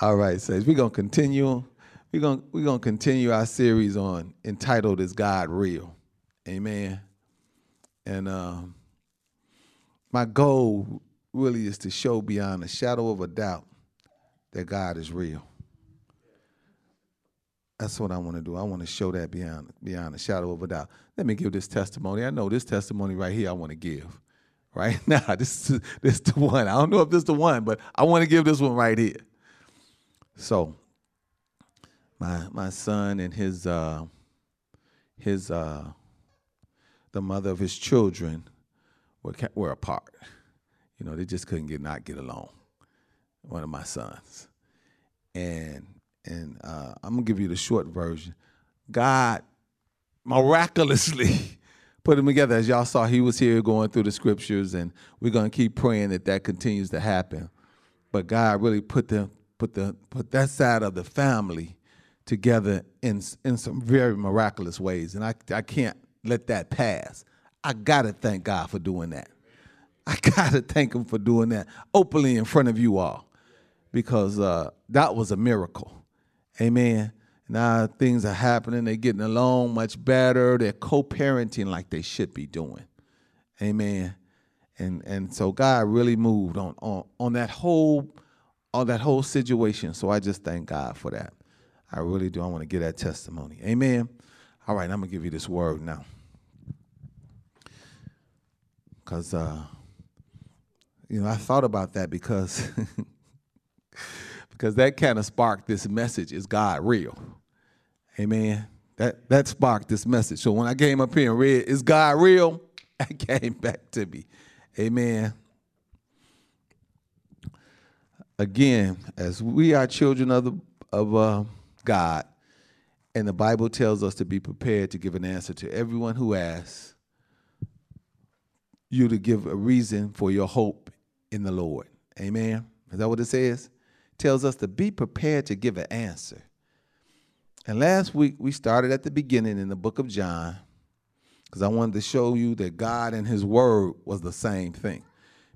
All right, says we're gonna continue. We're gonna we're gonna continue our series on entitled "Is God Real?" Amen. And um, my goal really is to show beyond a shadow of a doubt that God is real. That's what I want to do. I want to show that beyond beyond a shadow of a doubt. Let me give this testimony. I know this testimony right here I want to give. Right now, this is this is the one. I don't know if this is the one, but I want to give this one right here. So, my my son and his uh, his uh, the mother of his children were were apart. You know, they just couldn't get not get along. One of my sons, and and uh, I'm gonna give you the short version. God miraculously put them together. As y'all saw, he was here going through the scriptures, and we're gonna keep praying that that continues to happen. But God really put the put the put that side of the family together in in some very miraculous ways, and I I can't let that pass. I gotta thank God for doing that. I gotta thank Him for doing that openly in front of you all, because uh, that was a miracle. Amen. Now things are happening. They're getting along much better. They're co-parenting like they should be doing. Amen. And and so God really moved on on on that whole on that whole situation. So I just thank God for that. I really do. I want to give that testimony. Amen. All right, I'm gonna give you this word now. Cause uh, you know, I thought about that because because that kind of sparked this message is God real? Amen. That that sparked this message. So when I came up here and read, is God real? That came back to me. Amen. Again, as we are children of the of uh, God, and the Bible tells us to be prepared to give an answer to everyone who asks you to give a reason for your hope in the Lord. Amen. Is that what it says? tells us to be prepared to give an answer. And last week we started at the beginning in the book of John because I wanted to show you that God and His Word was the same thing.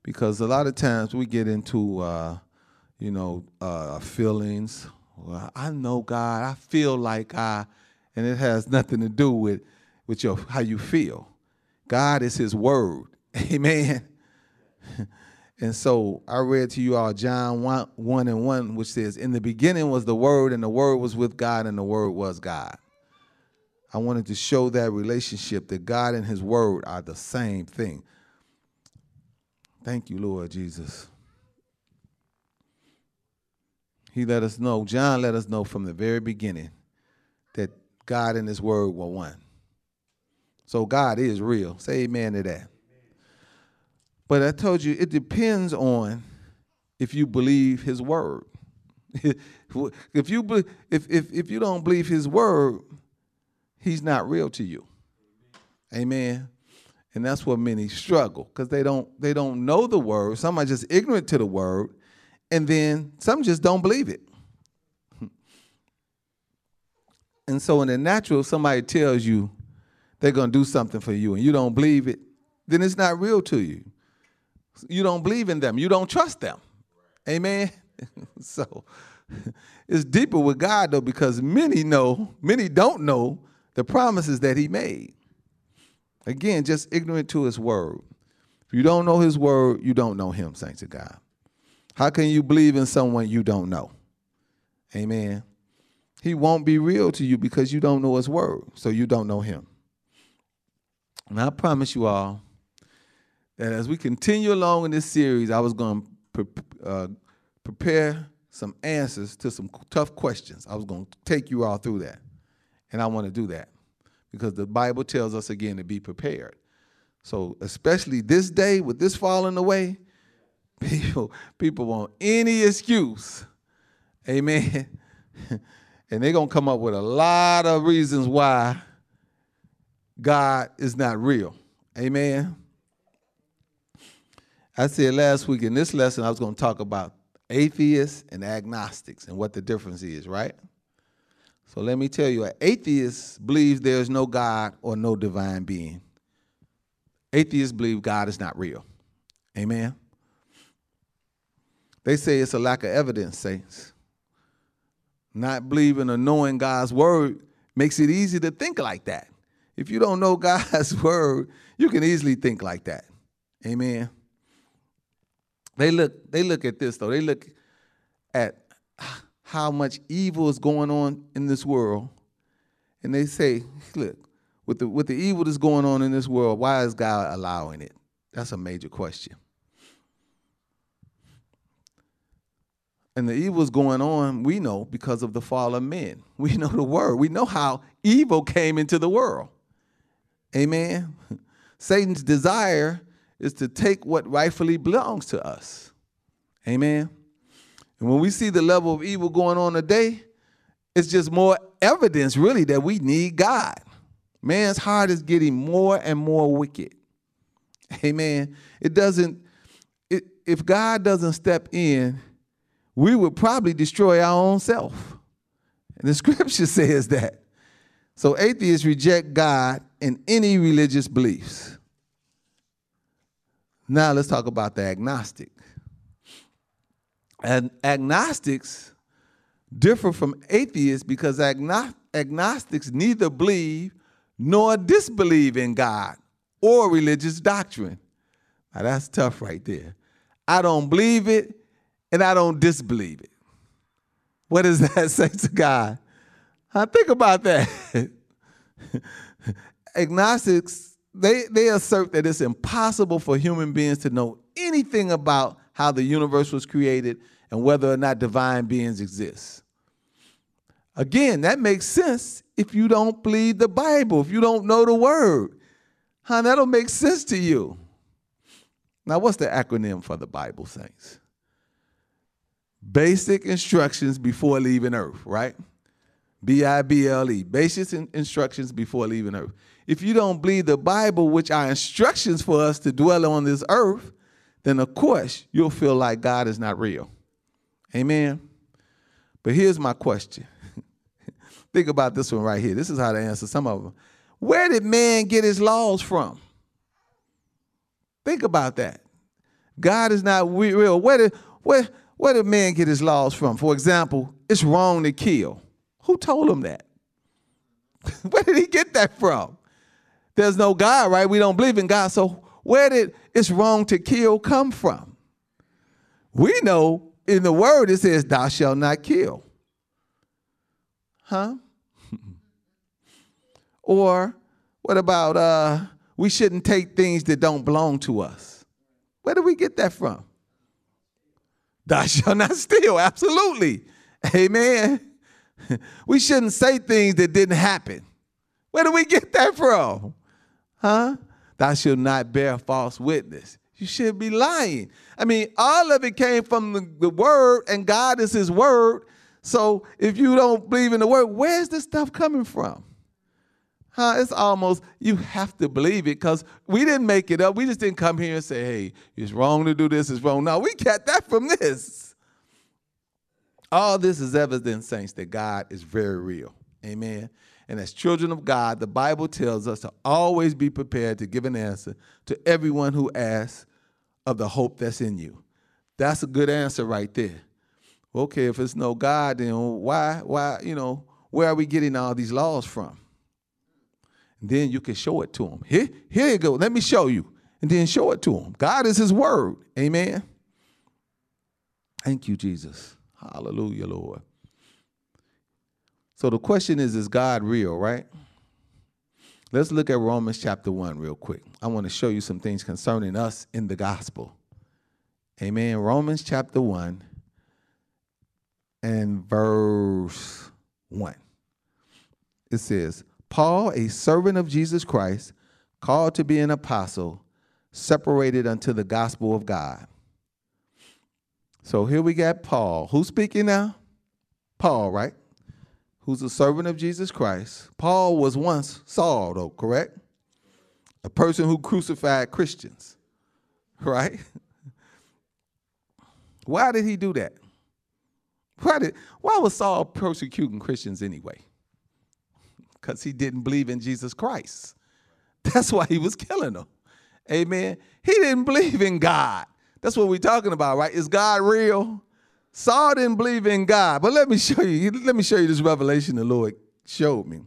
Because a lot of times we get into, uh, you know, uh, feelings. Well, I know God. I feel like I, and it has nothing to do with with your how you feel. God is His Word. Amen. And so I read to you all John 1, 1 and 1, which says, In the beginning was the Word, and the Word was with God, and the Word was God. I wanted to show that relationship that God and His Word are the same thing. Thank you, Lord Jesus. He let us know, John let us know from the very beginning that God and His Word were one. So God is real. Say amen to that. But I told you it depends on if you believe his word. if you if, if if you don't believe his word, he's not real to you. Amen. And that's what many struggle because they don't they don't know the word. Some are just ignorant to the word, and then some just don't believe it. And so in the natural, somebody tells you they're gonna do something for you and you don't believe it, then it's not real to you. You don't believe in them. You don't trust them. Amen. so it's deeper with God though, because many know, many don't know the promises that He made. Again, just ignorant to His word. If you don't know His word, you don't know Him, saints of God. How can you believe in someone you don't know? Amen. He won't be real to you because you don't know His word, so you don't know Him. And I promise you all, that as we continue along in this series, I was going to pre- uh, prepare some answers to some tough questions. I was going to take you all through that. And I want to do that because the Bible tells us again to be prepared. So, especially this day with this falling away, people, people want any excuse. Amen. and they're going to come up with a lot of reasons why God is not real. Amen. I said last week in this lesson I was going to talk about atheists and agnostics and what the difference is, right? So let me tell you, an atheist believes there's no God or no divine being. Atheists believe God is not real. Amen. They say it's a lack of evidence, saints. Not believing or knowing God's word makes it easy to think like that. If you don't know God's word, you can easily think like that. Amen. They look they look at this though. They look at how much evil is going on in this world and they say, look, with the with the evil that's going on in this world, why is God allowing it? That's a major question. And the evil is going on, we know, because of the fall of men. We know the word. We know how evil came into the world. Amen. Satan's desire is to take what rightfully belongs to us. Amen. And when we see the level of evil going on today, it's just more evidence, really, that we need God. Man's heart is getting more and more wicked. Amen. It doesn't, it, if God doesn't step in, we would probably destroy our own self. And the scripture says that. So atheists reject God and any religious beliefs. Now let's talk about the agnostic. And agnostics differ from atheists because agno- agnostics neither believe nor disbelieve in God or religious doctrine. Now that's tough right there. I don't believe it and I don't disbelieve it. What does that say to God? I think about that. Agnostics, they, they assert that it's impossible for human beings to know anything about how the universe was created and whether or not divine beings exist. Again, that makes sense if you don't believe the Bible, if you don't know the word. Huh, that'll make sense to you. Now, what's the acronym for the Bible, saints? Basic instructions before leaving earth, right? B I B L E, basic instructions before leaving earth. If you don't believe the Bible, which are instructions for us to dwell on this earth, then of course you'll feel like God is not real. Amen. But here's my question. Think about this one right here. This is how to answer some of them. Where did man get his laws from? Think about that. God is not real. Where did where where did man get his laws from? For example, it's wrong to kill. Who told him that? where did he get that from? There's no God, right? We don't believe in God. So where did it's wrong to kill come from? We know in the word it says, Thou shalt not kill. Huh? or what about uh, we shouldn't take things that don't belong to us? Where do we get that from? Thou shalt not steal. Absolutely. Amen. We shouldn't say things that didn't happen. Where do we get that from? Huh? Thou shalt not bear false witness. You should be lying. I mean, all of it came from the, the word, and God is his word. So if you don't believe in the word, where's this stuff coming from? Huh? It's almost, you have to believe it because we didn't make it up. We just didn't come here and say, hey, it's wrong to do this, it's wrong. No, we got that from this. All this is evidence, saints, that God is very real. Amen. And as children of God, the Bible tells us to always be prepared to give an answer to everyone who asks of the hope that's in you. That's a good answer right there. Okay, if it's no God, then why, why, you know, where are we getting all these laws from? Then you can show it to them. Here, here you go. Let me show you. And then show it to them. God is his word. Amen. Thank you, Jesus. Hallelujah, Lord. So the question is Is God real, right? Let's look at Romans chapter 1 real quick. I want to show you some things concerning us in the gospel. Amen. Romans chapter 1 and verse 1. It says, Paul, a servant of Jesus Christ, called to be an apostle, separated unto the gospel of God. So here we got Paul. Who's speaking now? Paul, right? Who's a servant of Jesus Christ. Paul was once Saul, though, correct? A person who crucified Christians, right? Why did he do that? Why, did, why was Saul persecuting Christians anyway? Because he didn't believe in Jesus Christ. That's why he was killing them. Amen. He didn't believe in God. That's what we're talking about, right? Is God real? Saul didn't believe in God. But let me show you, let me show you this revelation the Lord showed me.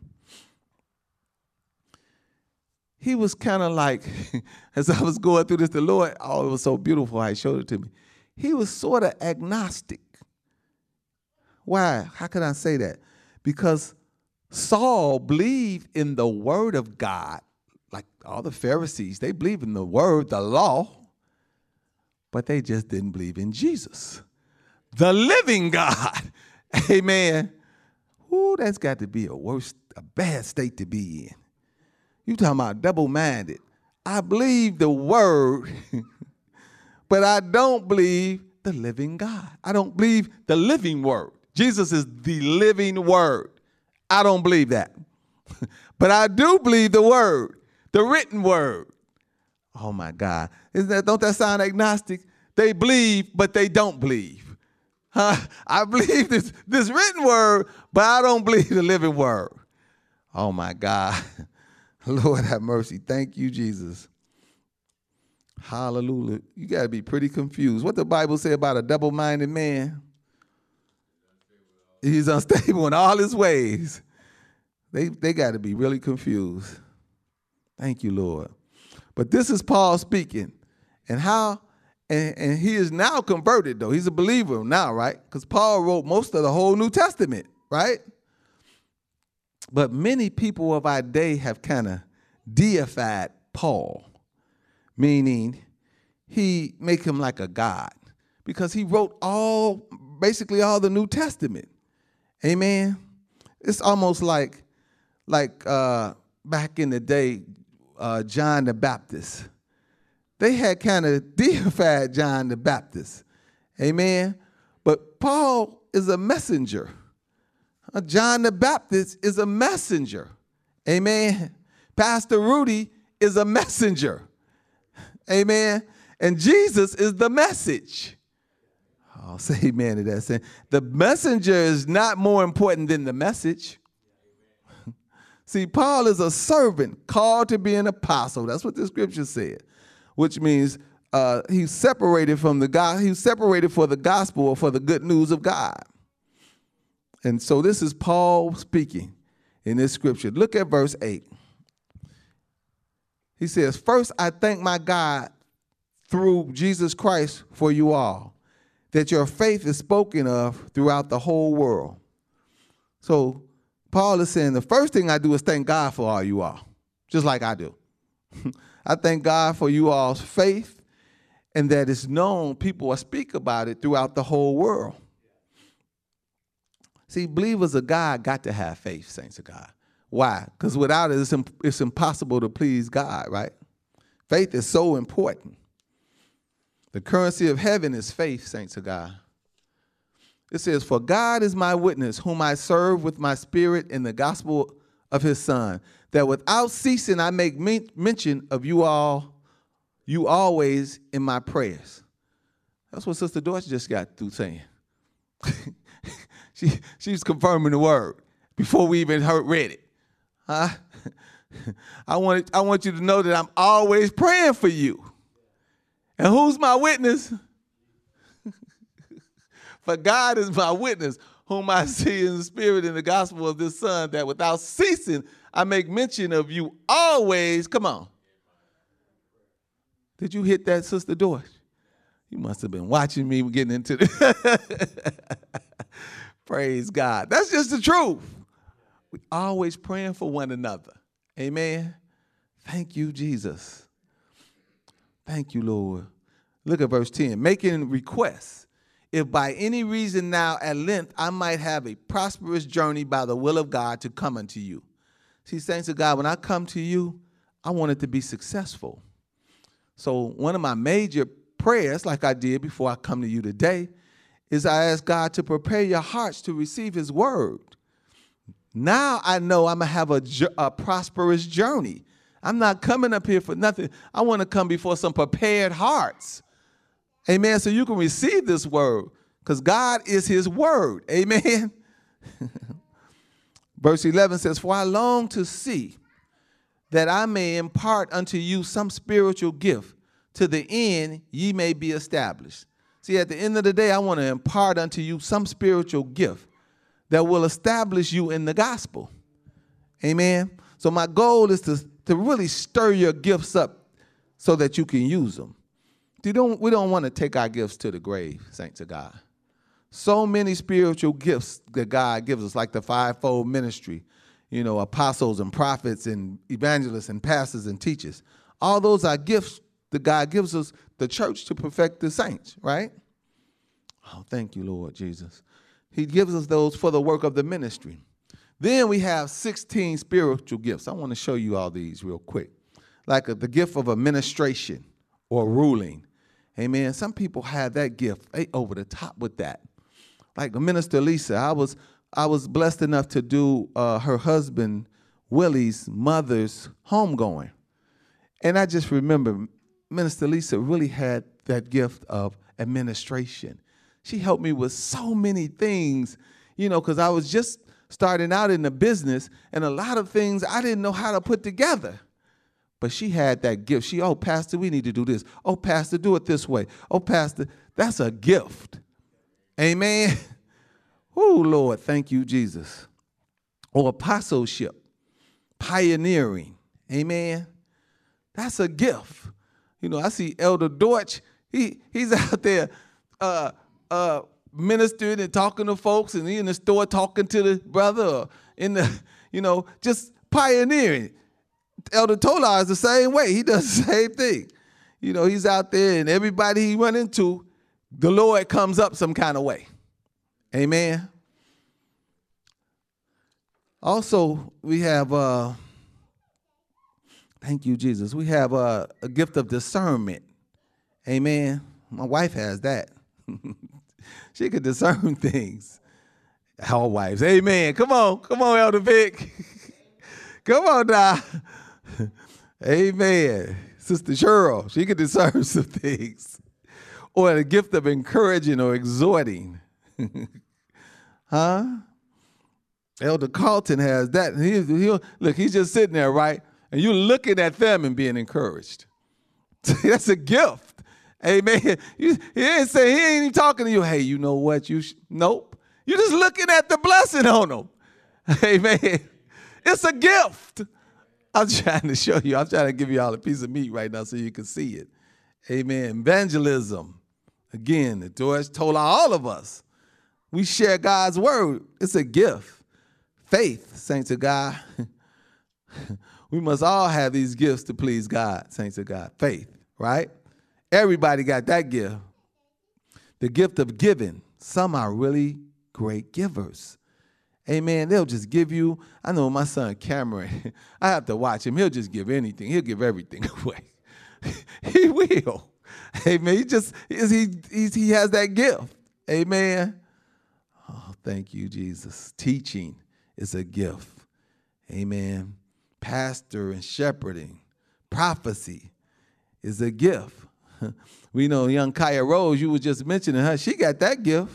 He was kind of like, as I was going through this, the Lord, oh, it was so beautiful how he showed it to me. He was sort of agnostic. Why? How can I say that? Because Saul believed in the word of God, like all the Pharisees, they believed in the word, the law, but they just didn't believe in Jesus the living God. Amen. Ooh, that's got to be a worse, a bad state to be in. You talking about double-minded. I believe the word, but I don't believe the living God. I don't believe the living word. Jesus is the living word. I don't believe that. but I do believe the word, the written word. Oh my God. Isn't that don't that sound agnostic? They believe, but they don't believe. Uh, I believe this, this written word, but I don't believe the living word. Oh my God. Lord have mercy. Thank you, Jesus. Hallelujah. You got to be pretty confused. What the Bible say about a double-minded man? He's unstable in all his ways. They, they got to be really confused. Thank you, Lord. But this is Paul speaking. And how and, and he is now converted, though. He's a believer now, right? Because Paul wrote most of the whole New Testament, right? But many people of our day have kind of deified Paul, meaning he make him like a god because he wrote all basically all the New Testament. Amen. It's almost like like uh, back in the day, uh, John the Baptist they had kind of deified John the Baptist. Amen. But Paul is a messenger. Uh, John the Baptist is a messenger. Amen. Pastor Rudy is a messenger. Amen. And Jesus is the message. I'll say amen to that. Sin. The messenger is not more important than the message. See, Paul is a servant called to be an apostle. That's what the scripture said which means uh, he's separated from the God, he's separated for the gospel or for the good news of God. And so this is Paul speaking in this scripture. Look at verse 8. He says, First, I thank my God through Jesus Christ for you all, that your faith is spoken of throughout the whole world. So Paul is saying the first thing I do is thank God for all you all, just like I do. I thank God for you all's faith and that it's known, people will speak about it throughout the whole world. See, believers of God got to have faith, saints of God. Why? Because without it, it's, it's impossible to please God, right? Faith is so important. The currency of heaven is faith, saints of God. It says, For God is my witness, whom I serve with my spirit in the gospel of his Son, that without ceasing I make mention of you all, you always in my prayers. That's what Sister Dorsey just got through saying. she, she's confirming the word before we even heard read it. Huh? I want, I want you to know that I'm always praying for you. And who's my witness? for God is my witness, whom I see in the spirit in the gospel of this Son, that without ceasing I make mention of you always. Come on. Did you hit that, Sister Dorch? You must have been watching me getting into the. Praise God. That's just the truth. We always praying for one another. Amen. Thank you, Jesus. Thank you, Lord. Look at verse 10. Making requests. If by any reason now at length I might have a prosperous journey by the will of God to come unto you. See, thanks to God, when I come to you, I want it to be successful. So one of my major prayers, like I did before I come to you today, is I ask God to prepare your hearts to receive his word. Now I know I'm going to have a, a prosperous journey. I'm not coming up here for nothing. I want to come before some prepared hearts. Amen. So you can receive this word because God is his word. Amen. Verse 11 says, For I long to see that I may impart unto you some spiritual gift, to the end ye may be established. See, at the end of the day, I want to impart unto you some spiritual gift that will establish you in the gospel. Amen. So my goal is to, to really stir your gifts up so that you can use them. You don't, we don't want to take our gifts to the grave, saints of God. So many spiritual gifts that God gives us, like the fivefold ministry, you know, apostles and prophets and evangelists and pastors and teachers. All those are gifts that God gives us, the church, to perfect the saints, right? Oh, thank you, Lord Jesus. He gives us those for the work of the ministry. Then we have 16 spiritual gifts. I want to show you all these real quick. Like a, the gift of administration or ruling. Amen. Some people have that gift. They over the top with that. Like Minister Lisa, I was I was blessed enough to do uh, her husband Willie's mother's homegoing, and I just remember Minister Lisa really had that gift of administration. She helped me with so many things, you know, because I was just starting out in the business, and a lot of things I didn't know how to put together. But she had that gift. She, oh, Pastor, we need to do this. Oh, Pastor, do it this way. Oh, Pastor, that's a gift. Amen. Oh, Lord, thank you, Jesus. Or apostleship, pioneering. Amen. That's a gift. You know, I see Elder Deutsch. He he's out there uh, uh, ministering and talking to folks, and he in the store talking to the brother, in the, you know, just pioneering. Elder Tola is the same way. He does the same thing. You know, he's out there, and everybody he run into, the Lord comes up some kind of way. Amen. Also, we have, uh, thank you, Jesus. We have uh, a gift of discernment. Amen. My wife has that. she could discern things. Our wives. Amen. Come on. Come on, Elder Vic. Come on now. Amen. Sister Cheryl, she could discern some things. Or the gift of encouraging or exhorting. huh? Elder Carlton has that. He, he, look, he's just sitting there, right? And you're looking at them and being encouraged. That's a gift. Amen. he ain't saying, he ain't even talking to you. Hey, you know what? You sh-? Nope. You're just looking at the blessing on them. Amen. It's a gift. I'm trying to show you. I'm trying to give you all a piece of meat right now so you can see it. Amen. Evangelism. Again, the George told all of us. We share God's word. It's a gift. Faith, saints of God. we must all have these gifts to please God, saints of God. Faith, right? Everybody got that gift. The gift of giving. Some are really great givers. Amen. They'll just give you. I know my son Cameron, I have to watch him. He'll just give anything, he'll give everything away. he will. Amen. He just he, he he has that gift. Amen. Oh, thank you, Jesus. Teaching is a gift. Amen. Pastor and shepherding, prophecy is a gift. We know young Kaya Rose, you were just mentioning her, she got that gift.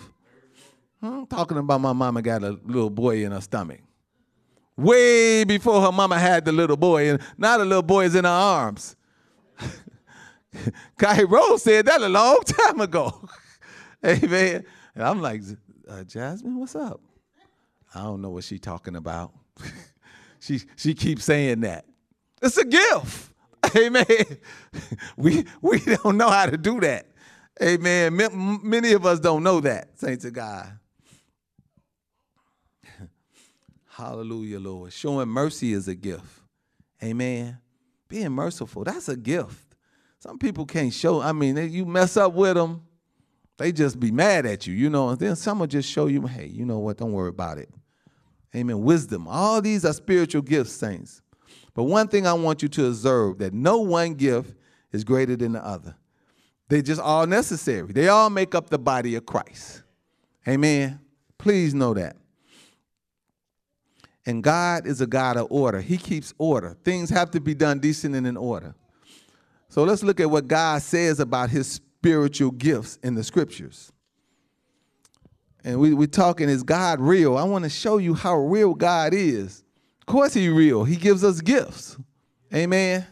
I'm talking about my mama got a little boy in her stomach. Way before her mama had the little boy, and now the little boy is in her arms. Kai Rose said that a long time ago. Amen. And I'm like, uh, Jasmine, what's up? I don't know what she's talking about. she she keeps saying that. It's a gift. Amen. We we don't know how to do that. Amen. Many of us don't know that, saints of God. Hallelujah, Lord. Showing mercy is a gift. Amen. Being merciful, that's a gift. Some people can't show, I mean, you mess up with them, they just be mad at you, you know, and then some will just show you, hey, you know what, don't worry about it. Amen. Wisdom. All these are spiritual gifts, saints. But one thing I want you to observe that no one gift is greater than the other. They're just all necessary. They all make up the body of Christ. Amen. Please know that. And God is a God of order. He keeps order. Things have to be done decent and in order. So let's look at what God says about his spiritual gifts in the scriptures. And we, we're talking, is God real? I want to show you how real God is. Course, he real. He gives us gifts. Amen.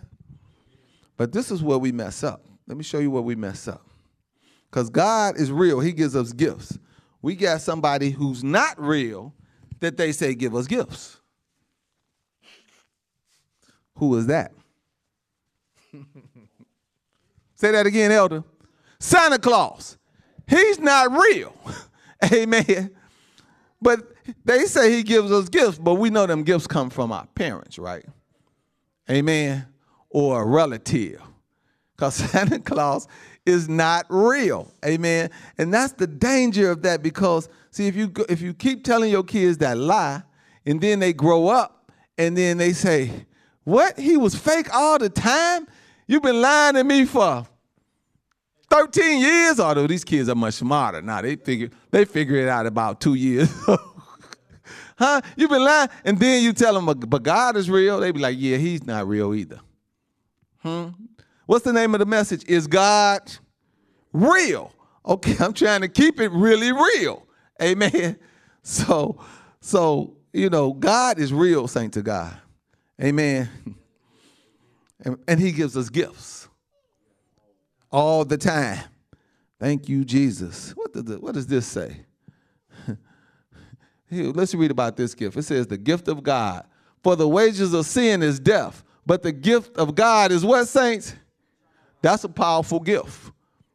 But this is where we mess up. Let me show you where we mess up. Because God is real, He gives us gifts. We got somebody who's not real that they say give us gifts. Who is that? say that again, Elder. Santa Claus. He's not real. Amen. But they say he gives us gifts, but we know them gifts come from our parents, right? Amen. Or a relative. Because Santa Claus is not real. Amen. And that's the danger of that because see if you if you keep telling your kids that lie and then they grow up and then they say, "What? He was fake all the time? You've been lying to me for 13 years, although these kids are much smarter now. They figure they figure it out about two years. huh? You've been lying, and then you tell them, but God is real. They be like, yeah, he's not real either. Hmm? What's the name of the message? Is God real? Okay, I'm trying to keep it really real. Amen. So, so you know, God is real, saint to God. Amen. And, and he gives us gifts all the time. Thank you, Jesus. What, does, what does this say? Here, let's read about this gift. It says, The gift of God. For the wages of sin is death, but the gift of God is what, saints? That's a powerful gift.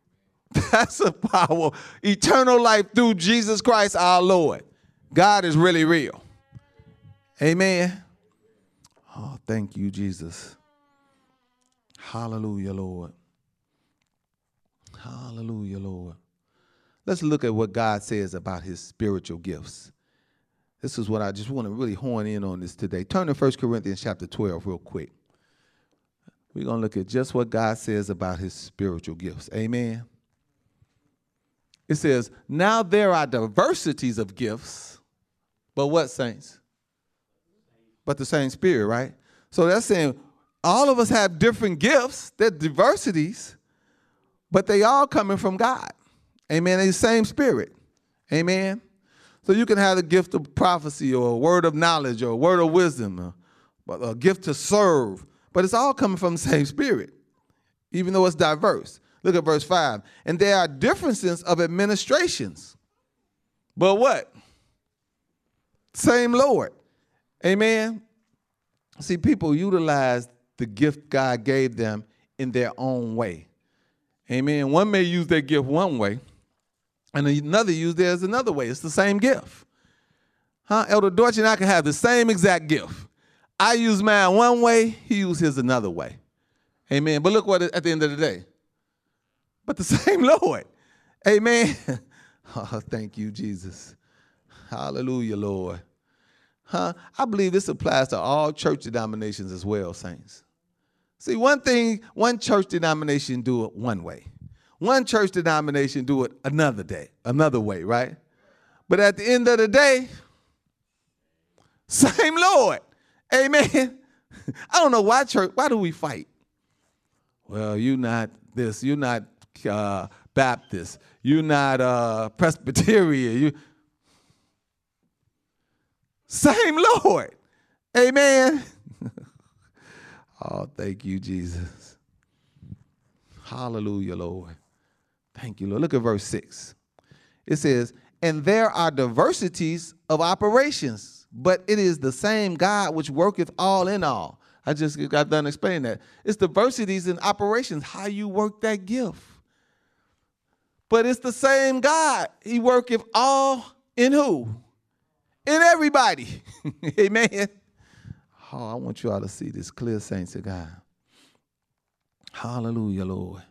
That's a power. Eternal life through Jesus Christ our Lord. God is really real. Amen. Oh, thank you, Jesus. Hallelujah, Lord. Hallelujah, Lord. Let's look at what God says about his spiritual gifts. This is what I just want to really horn in on this today. Turn to 1 Corinthians chapter 12 real quick. We're going to look at just what God says about his spiritual gifts. Amen. It says, Now there are diversities of gifts, but what, saints? But the same spirit, right? So that's saying all of us have different gifts, they're diversities, but they all coming from God. Amen. the same spirit. Amen. So you can have the gift of prophecy or a word of knowledge or a word of wisdom, uh, or a gift to serve, but it's all coming from the same spirit, even though it's diverse. Look at verse 5. And there are differences of administrations. But what? Same Lord. Amen. See, people utilize the gift God gave them in their own way. Amen. One may use their gift one way, and another use theirs another way. It's the same gift. Huh? Elder Deutsch and I can have the same exact gift. I use mine one way, he uses his another way. Amen. But look what at the end of the day. But the same Lord. Amen. Oh, thank you, Jesus. Hallelujah, Lord. Huh? I believe this applies to all church denominations as well, saints. See, one thing, one church denomination do it one way. One church denomination do it another day, another way, right? But at the end of the day, same Lord. Amen. I don't know why church, why do we fight? Well, you're not this, you're not uh, Baptist, you're not uh, Presbyterian. You same Lord. Amen. Oh, thank you, Jesus. Hallelujah, Lord. Thank you, Lord. Look at verse 6. It says, And there are diversities of operations, but it is the same God which worketh all in all. I just got done explaining that. It's diversities in operations, how you work that gift. But it's the same God. He worketh all in who? In everybody. Amen. I want you all to see this clear, saints of God. Hallelujah, Lord.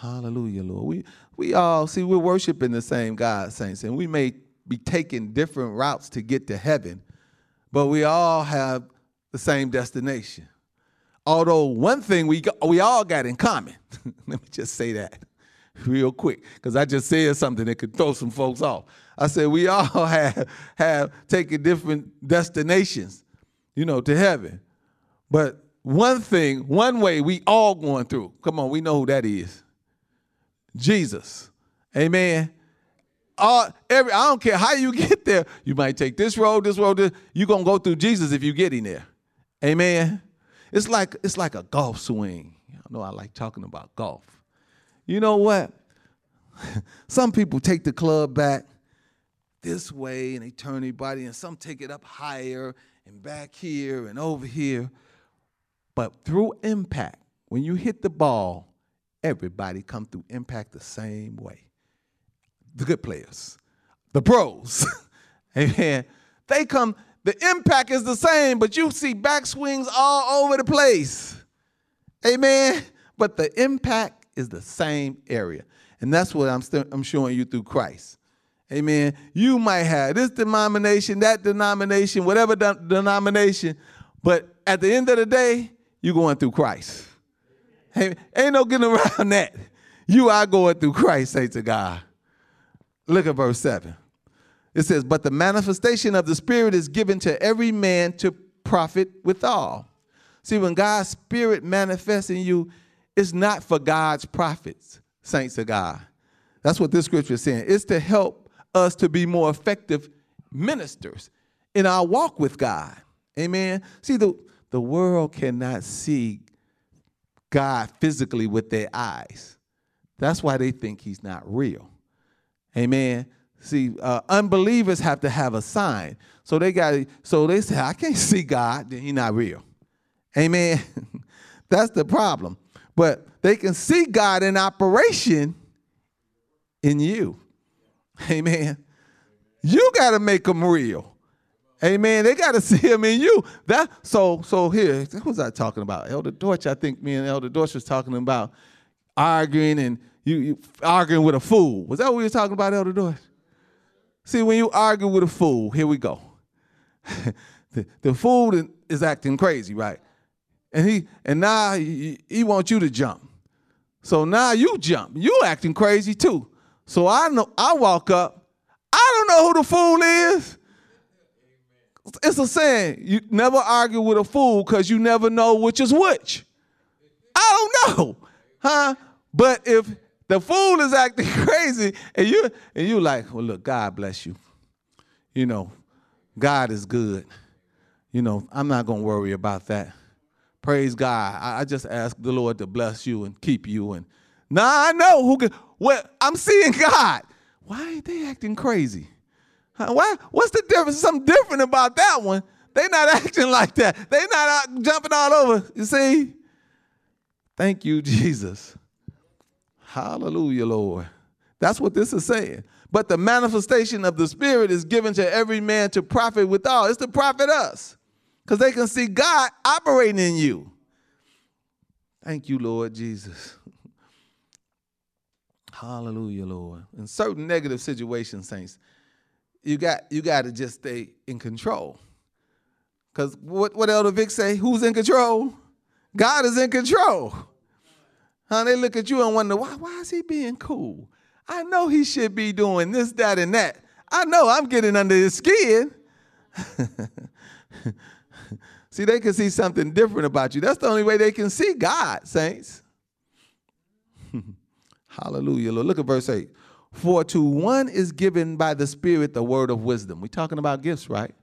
Hallelujah, Lord. We we all see we're worshiping the same God, saints, and we may be taking different routes to get to heaven, but we all have the same destination. Although one thing we we all got in common. Let me just say that real quick, because I just said something that could throw some folks off. I said we all have have taken different destinations, you know, to heaven. But one thing, one way we all going through. Come on, we know who that is. Jesus. Amen. All, every, I don't care how you get there. You might take this road, this road, this. You're gonna go through Jesus if you get in there. Amen. It's like it's like a golf swing. I know I like talking about golf. You know what? some people take the club back this way and they turn their body, and some take it up higher and back here and over here. But through impact, when you hit the ball, everybody come through impact the same way. The good players, the pros, amen. They come, the impact is the same, but you see backswings all over the place. Amen. But the impact is the same area. And that's what I'm, I'm showing you through Christ. Amen. You might have this denomination, that denomination, whatever de- denomination, but at the end of the day, you're going through Christ. Hey, ain't no getting around that. You are going through Christ, say to God. Look at verse 7. It says, But the manifestation of the Spirit is given to every man to profit withal. See, when God's Spirit manifests in you, it's not for God's profits, saints of God. That's what this scripture is saying. It's to help us to be more effective ministers in our walk with God. Amen. See, the, the world cannot see God physically with their eyes. That's why they think he's not real. Amen. See, uh, unbelievers have to have a sign. So they got so they say, I can't see God, then he's not real. Amen. That's the problem. But they can see God in operation in you. Amen. You got to make them real. Amen. They got to see him in you. That so so here. Who was I talking about? Elder Deutsch. I think me and Elder Deutsch was talking about arguing and you, you arguing with a fool. Was that what we were talking about, Elder Deutsch? See, when you argue with a fool, here we go. the, the fool is acting crazy, right? And he and now he, he wants you to jump. So now you jump. You acting crazy too. So I know I walk up. I don't know who the fool is. It's a saying, you never argue with a fool because you never know which is which. I don't know. Huh? But if the fool is acting crazy and you and you like, well, look, God bless you. You know, God is good. You know, I'm not gonna worry about that. Praise God. I, I just ask the Lord to bless you and keep you. And now I know who can well, I'm seeing God. Why ain't they acting crazy? Why? What's the difference? Something different about that one. They not acting like that. They not jumping all over. You see? Thank you, Jesus. Hallelujah, Lord. That's what this is saying. But the manifestation of the Spirit is given to every man to profit withal. It's to profit us. Because they can see God operating in you. Thank you, Lord Jesus. Hallelujah, Lord. In certain negative situations, saints, you got you got to just stay in control. Because what, what Elder Vic say? Who's in control? God is in control. Huh? They look at you and wonder, why, why is he being cool? I know he should be doing this, that, and that. I know I'm getting under his skin. see, they can see something different about you. That's the only way they can see God, saints. Hallelujah. Look at verse 8. For to one is given by the Spirit the word of wisdom. We're talking about gifts, right?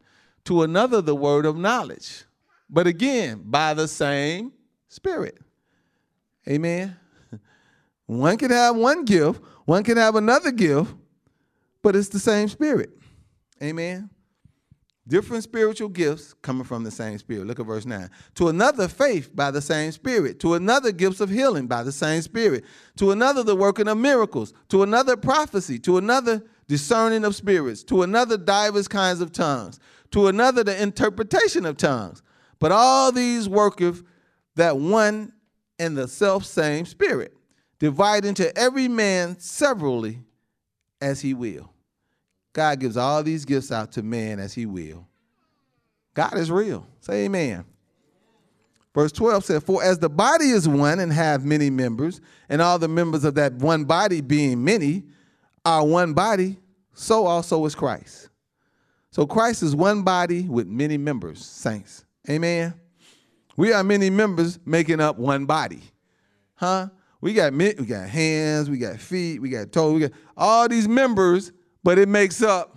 To another, the word of knowledge. But again, by the same Spirit. Amen. One can have one gift, one can have another gift, but it's the same Spirit. Amen. Different spiritual gifts coming from the same Spirit. Look at verse 9. To another, faith by the same Spirit. To another, gifts of healing by the same Spirit. To another, the working of miracles. To another, prophecy. To another, discerning of spirits. To another, divers kinds of tongues. To another, the interpretation of tongues. But all these worketh that one and the self same Spirit, dividing to every man severally as he will. God gives all these gifts out to man as he will. God is real. Say amen. Verse 12 said, For as the body is one and have many members, and all the members of that one body being many are one body, so also is Christ. So Christ is one body with many members, saints. Amen. We are many members making up one body. Huh? We got we got hands, we got feet, we got toes, we got all these members but it makes up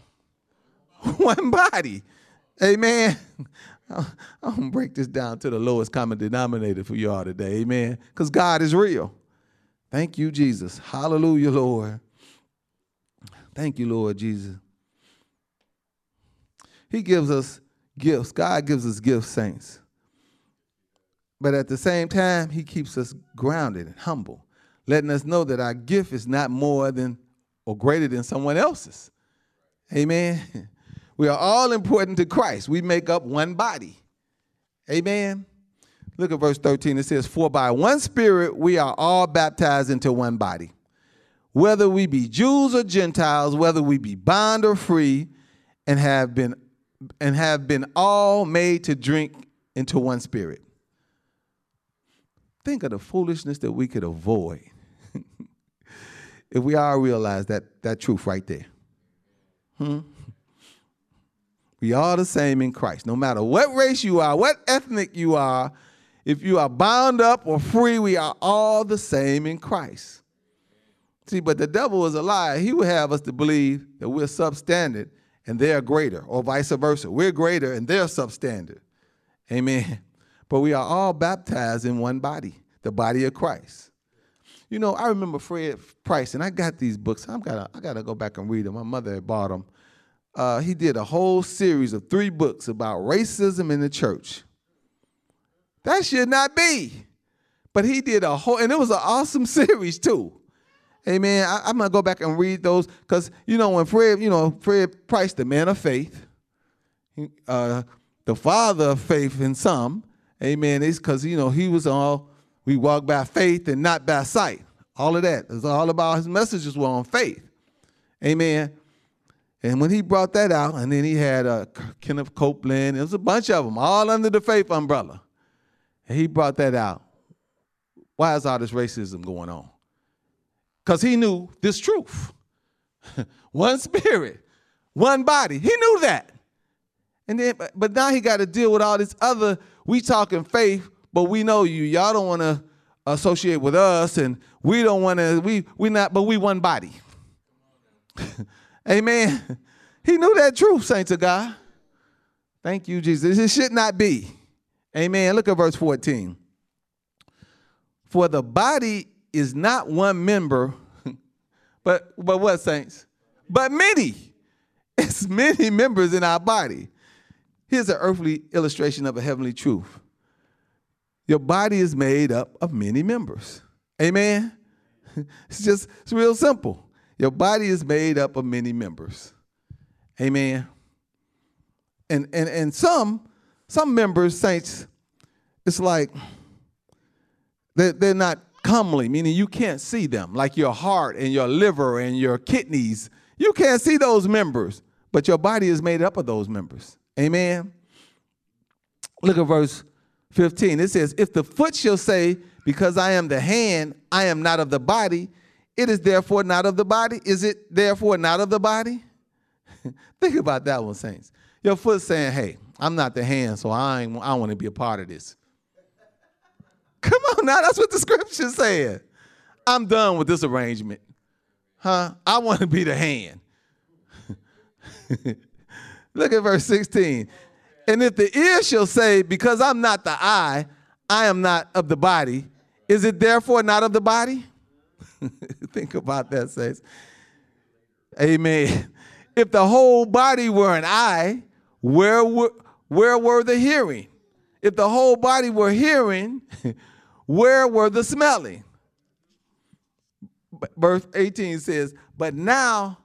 one body. Amen. I'm gonna break this down to the lowest common denominator for y'all today. Amen. Because God is real. Thank you, Jesus. Hallelujah, Lord. Thank you, Lord Jesus. He gives us gifts. God gives us gifts, saints. But at the same time, He keeps us grounded and humble, letting us know that our gift is not more than or greater than someone else's. Amen. We are all important to Christ. We make up one body. Amen. Look at verse 13. It says, For by one Spirit we are all baptized into one body. Whether we be Jews or Gentiles, whether we be bond or free, and have been and have been all made to drink into one spirit. Think of the foolishness that we could avoid if we all realize that, that truth right there. Hmm? We are the same in Christ. No matter what race you are, what ethnic you are, if you are bound up or free, we are all the same in Christ. See, but the devil is a liar. He would have us to believe that we're substandard and they're greater, or vice versa. We're greater and they're substandard. Amen. But we are all baptized in one body, the body of Christ. You know, I remember Fred Price, and I got these books. I'm gotta, I gotta go back and read them. My mother had bought them. Uh, he did a whole series of three books about racism in the church. That should not be. But he did a whole, and it was an awesome series too. Amen. I, am gonna go back and read those because you know when Fred, you know Fred Price, the man of faith, uh, the father of faith in some. Amen. It's because you know he was all we walk by faith and not by sight. All of that is all about his messages were on faith. Amen. And when he brought that out, and then he had uh, Kenneth Copeland, it was a bunch of them, all under the faith umbrella. And he brought that out. Why is all this racism going on? Because he knew this truth. one spirit, one body. He knew that. And then, but now he got to deal with all this other, we talking faith, but we know you. Y'all don't want to associate with us, and we don't want to, we we not, but we one body. Amen. He knew that truth, saints of God. Thank you, Jesus. It should not be. Amen. Look at verse 14. For the body is not one member, but but what saints? But many. It's many members in our body. Here's an earthly illustration of a heavenly truth. Your body is made up of many members. Amen. It's just it's real simple. Your body is made up of many members. Amen. And and and some some members, saints, it's like they're, they're not comely, meaning you can't see them, like your heart and your liver and your kidneys. You can't see those members, but your body is made up of those members. Amen. Look at verse 15. It says, If the foot shall say, Because I am the hand, I am not of the body, it is therefore not of the body. Is it therefore not of the body? Think about that one, saints. Your foot saying, Hey, I'm not the hand, so I, ain't, I want to be a part of this. Come on now, that's what the scripture said. I'm done with this arrangement. Huh? I want to be the hand. Look at verse 16. And if the ear shall say, Because I'm not the eye, I am not of the body, is it therefore not of the body? Think about that, says. Amen. If the whole body were an eye, where were, where were the hearing? If the whole body were hearing, where were the smelling? Verse 18 says, But now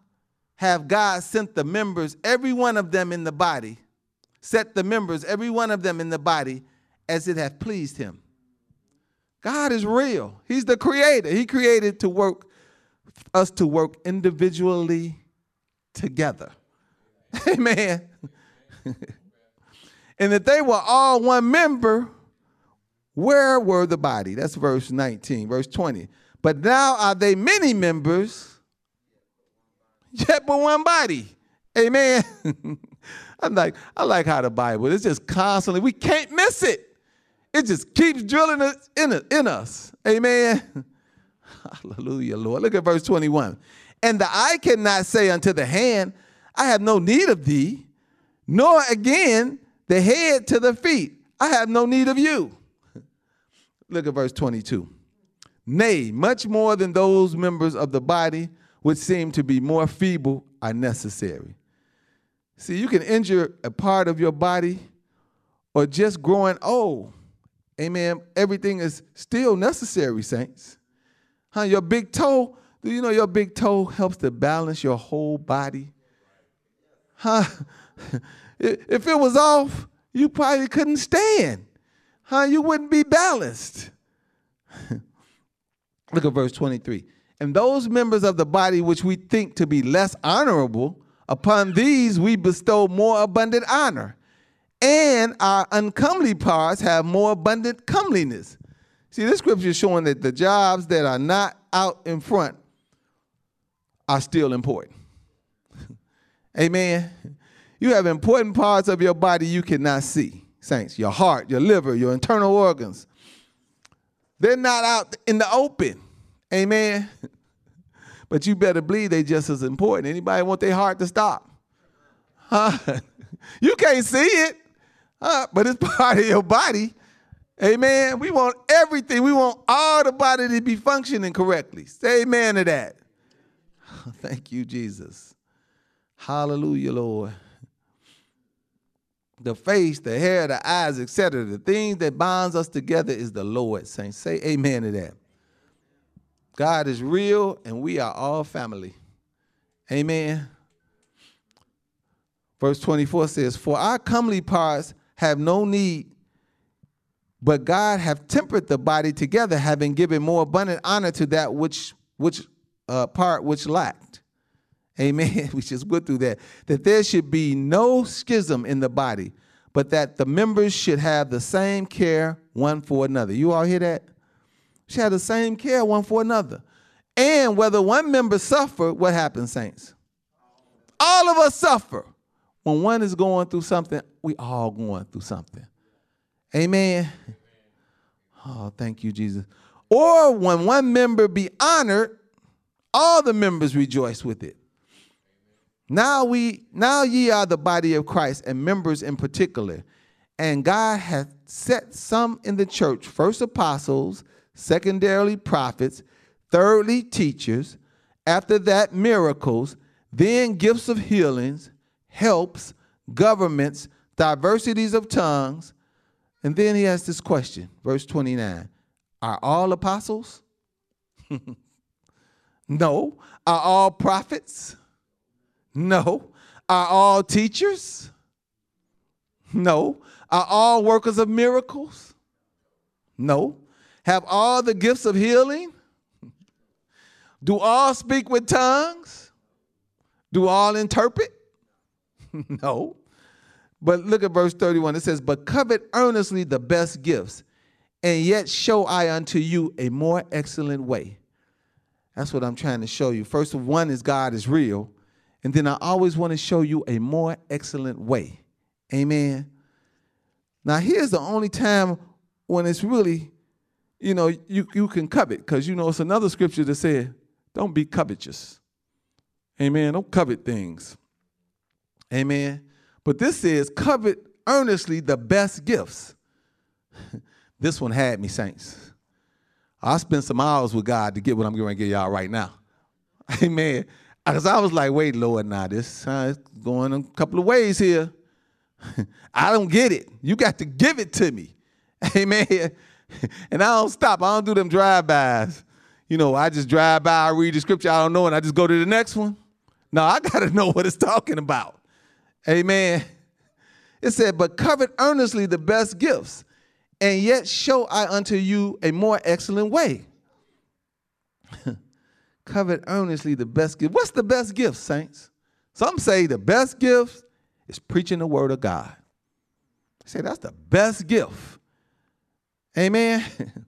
have God sent the members, every one of them in the body, set the members, every one of them in the body, as it hath pleased him. God is real. He's the creator. He created to work us to work individually together. Amen. and that they were all one member, where were the body? That's verse 19, verse 20. But now are they many members, yet but one body. Amen. I'm like, I like how the Bible is just constantly, we can't miss it. It just keeps drilling it in, in us. Amen. Hallelujah, Lord. Look at verse 21. And the eye cannot say unto the hand, I have no need of thee, nor again the head to the feet, I have no need of you. Look at verse 22. Nay, much more than those members of the body which seem to be more feeble are necessary. See, you can injure a part of your body or just growing old. Amen. Everything is still necessary, saints. Huh? Your big toe, do you know your big toe helps to balance your whole body? Huh? if it was off, you probably couldn't stand. Huh? You wouldn't be balanced. Look at verse 23. And those members of the body which we think to be less honorable, upon these we bestow more abundant honor. And our uncomely parts have more abundant comeliness. See, this scripture is showing that the jobs that are not out in front are still important. Amen. You have important parts of your body you cannot see, saints. Your heart, your liver, your internal organs. They're not out in the open. Amen. But you better believe they just as important. Anybody want their heart to stop? Huh? You can't see it, huh? but it's part of your body. Amen. We want everything. We want all the body to be functioning correctly. Say amen to that. Thank you, Jesus. Hallelujah, Lord. The face, the hair, the eyes, etc. The thing that binds us together is the Lord, saints. Say amen to that. God is real and we are all family. Amen. Verse 24 says, For our comely parts have no need, but God hath tempered the body together, having given more abundant honor to that which which uh, part which lacked. Amen. we just went through that. That there should be no schism in the body, but that the members should have the same care one for another. You all hear that? She had the same care one for another. And whether one member suffer, what happens, saints? All of us suffer. When one is going through something, we all going through something. Amen. Oh, thank you, Jesus. Or when one member be honored, all the members rejoice with it. Now we now ye are the body of Christ and members in particular. And God hath set some in the church, first apostles, secondarily prophets, thirdly teachers, after that miracles, then gifts of healings, helps, governments, diversities of tongues. And then he has this question, verse 29. Are all apostles? no. Are all prophets? No. Are all teachers? No. Are all workers of miracles? No have all the gifts of healing? Do all speak with tongues? Do all interpret? no. But look at verse 31. It says, But covet earnestly the best gifts, and yet show I unto you a more excellent way. That's what I'm trying to show you. First one is God is real, and then I always want to show you a more excellent way. Amen. Now, here's the only time when it's really you know, you, you can covet because, you know, it's another scripture that said, don't be covetous. Amen. Don't covet things. Amen. But this says, covet earnestly the best gifts. this one had me, saints. I spent some hours with God to get what I'm going to get y'all right now. Amen. Because I was like, wait, Lord, now this uh, going a couple of ways here. I don't get it. You got to give it to me. Amen. and I don't stop. I don't do them drive-bys. You know, I just drive by, I read the scripture, I don't know, and I just go to the next one. No, I got to know what it's talking about. Amen. It said, but covet earnestly the best gifts, and yet show I unto you a more excellent way. covet earnestly the best gift. What's the best gift, saints? Some say the best gift is preaching the word of God. say that's the best gift. Amen.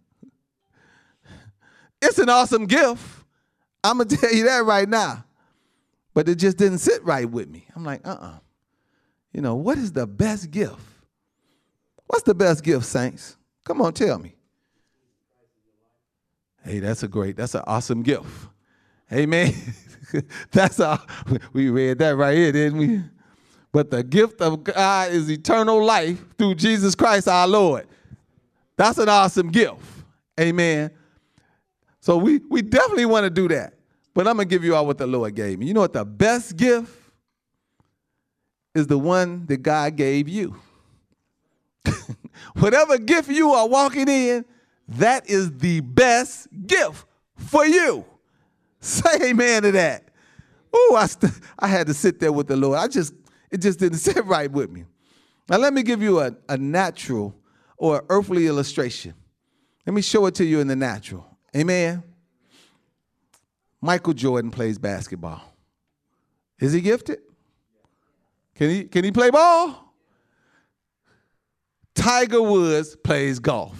it's an awesome gift. I'm going to tell you that right now. But it just didn't sit right with me. I'm like, uh uh-uh. uh You know, what is the best gift? What's the best gift, saints? Come on, tell me. Hey, that's a great, that's an awesome gift. Amen. that's a, we read that right here, didn't we? But the gift of God is eternal life through Jesus Christ our Lord. That's an awesome gift. Amen. So we, we definitely want to do that. But I'm going to give you all what the Lord gave me. You know what the best gift is the one that God gave you. Whatever gift you are walking in, that is the best gift for you. Say amen to that. Oh, I, st- I had to sit there with the Lord. I just, it just didn't sit right with me. Now, let me give you a, a natural or an earthly illustration. Let me show it to you in the natural. Amen. Michael Jordan plays basketball. Is he gifted? Can he, can he play ball? Tiger Woods plays golf.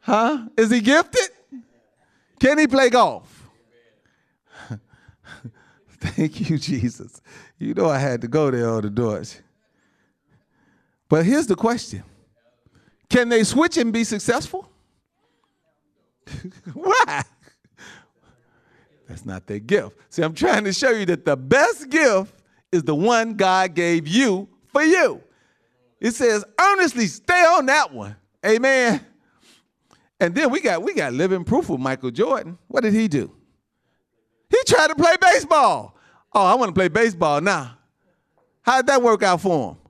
Huh? Is he gifted? Can he play golf? Thank you, Jesus. You know I had to go there on the doors. But here's the question Can they switch and be successful? Why? That's not their gift. See, I'm trying to show you that the best gift is the one God gave you for you. It says, earnestly stay on that one. Amen. And then we got we got living proof of Michael Jordan. What did he do? He tried to play baseball. Oh, I want to play baseball now. How did that work out for him?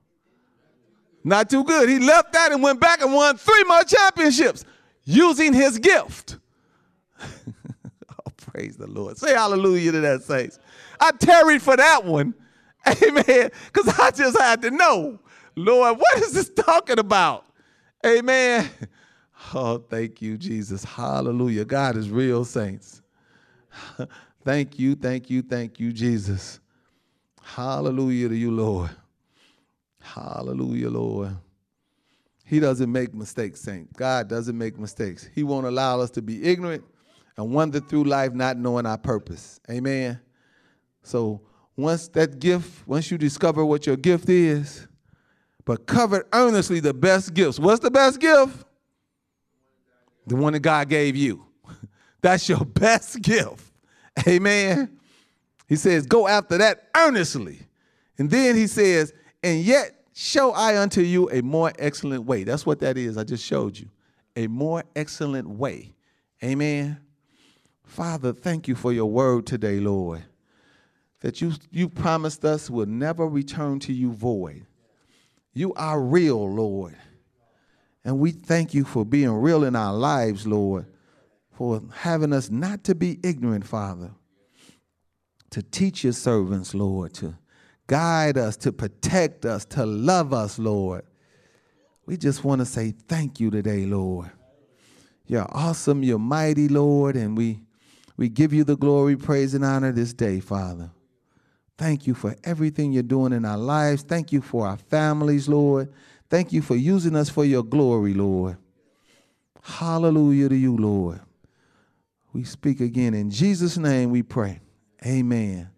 Not too good. He left that and went back and won three more championships using his gift. oh, praise the Lord. Say hallelujah to that, saints. I tarried for that one. Amen. Because I just had to know, Lord, what is this talking about? Amen. Oh, thank you, Jesus. Hallelujah. God is real, saints. thank you, thank you, thank you, Jesus. Hallelujah to you, Lord. Hallelujah, Lord. He doesn't make mistakes, saint. God doesn't make mistakes. He won't allow us to be ignorant and wander through life not knowing our purpose. Amen. So once that gift, once you discover what your gift is, but covet earnestly the best gifts. What's the best gift? The one that God gave you. That's your best gift. Amen. He says, go after that earnestly. And then he says, and yet show I unto you a more excellent way. That's what that is. I just showed you. A more excellent way. Amen. Father, thank you for your word today, Lord. That you, you promised us will never return to you void. You are real, Lord. And we thank you for being real in our lives, Lord, for having us not to be ignorant, Father, to teach your servants, Lord, to guide us, to protect us, to love us, Lord. We just want to say thank you today, Lord. You're awesome, you're mighty, Lord, and we, we give you the glory, praise, and honor this day, Father. Thank you for everything you're doing in our lives. Thank you for our families, Lord. Thank you for using us for your glory, Lord. Hallelujah to you, Lord. We speak again in Jesus' name we pray. Amen.